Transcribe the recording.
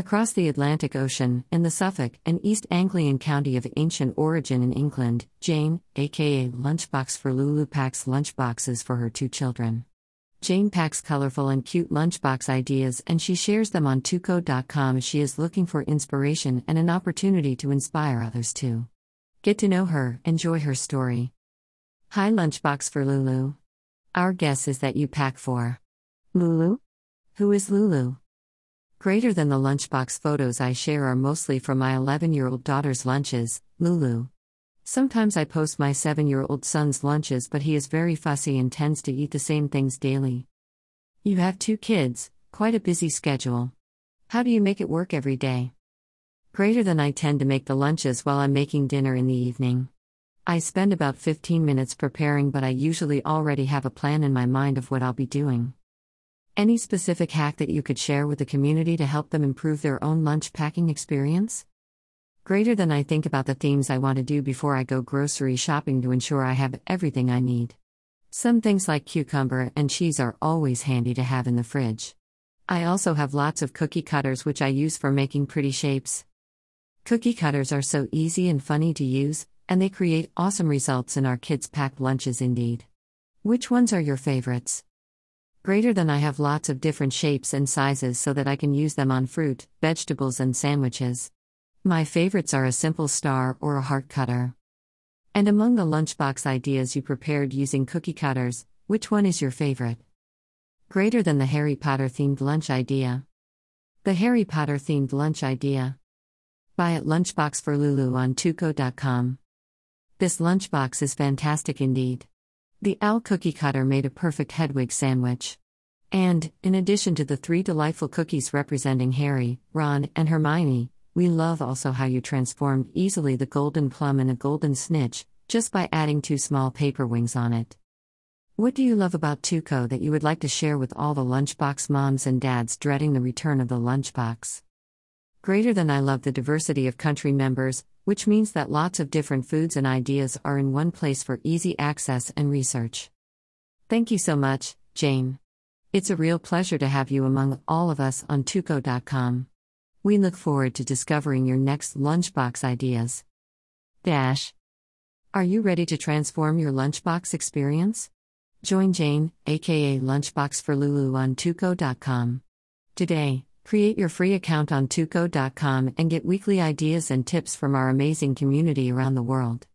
Across the Atlantic Ocean, in the Suffolk and East Anglian county of ancient origin in England, Jane, aka Lunchbox for Lulu, packs lunchboxes for her two children. Jane packs colorful and cute lunchbox ideas and she shares them on teuko.com as she is looking for inspiration and an opportunity to inspire others too. Get to know her, enjoy her story. Hi Lunchbox for Lulu. Our guess is that you pack for Lulu? Who is Lulu? Greater than the lunchbox photos I share are mostly from my 11 year old daughter's lunches, Lulu. Sometimes I post my 7 year old son's lunches, but he is very fussy and tends to eat the same things daily. You have two kids, quite a busy schedule. How do you make it work every day? Greater than I tend to make the lunches while I'm making dinner in the evening. I spend about 15 minutes preparing, but I usually already have a plan in my mind of what I'll be doing. Any specific hack that you could share with the community to help them improve their own lunch packing experience? Greater than I think about the themes I want to do before I go grocery shopping to ensure I have everything I need. Some things like cucumber and cheese are always handy to have in the fridge. I also have lots of cookie cutters which I use for making pretty shapes. Cookie cutters are so easy and funny to use, and they create awesome results in our kids' packed lunches indeed. Which ones are your favorites? Greater than I have lots of different shapes and sizes so that I can use them on fruit, vegetables, and sandwiches. My favorites are a simple star or a heart cutter. And among the lunchbox ideas you prepared using cookie cutters, which one is your favorite? Greater than the Harry Potter themed lunch idea. The Harry Potter themed lunch idea. By at Lunchbox for Lulu on teuko.com. This lunchbox is fantastic indeed. The owl cookie cutter made a perfect Hedwig sandwich. And, in addition to the three delightful cookies representing Harry, Ron, and Hermione, we love also how you transformed easily the golden plum in a golden snitch, just by adding two small paper wings on it. What do you love about Teuko that you would like to share with all the lunchbox moms and dads dreading the return of the lunchbox? Greater than I love the diversity of country members, which means that lots of different foods and ideas are in one place for easy access and research. Thank you so much, Jane. It's a real pleasure to have you among all of us on teuko.com. We look forward to discovering your next lunchbox ideas. Dash. Are you ready to transform your lunchbox experience? Join Jane, aka Lunchbox for Lulu, on teuko.com. Today, Create your free account on teuko.com and get weekly ideas and tips from our amazing community around the world.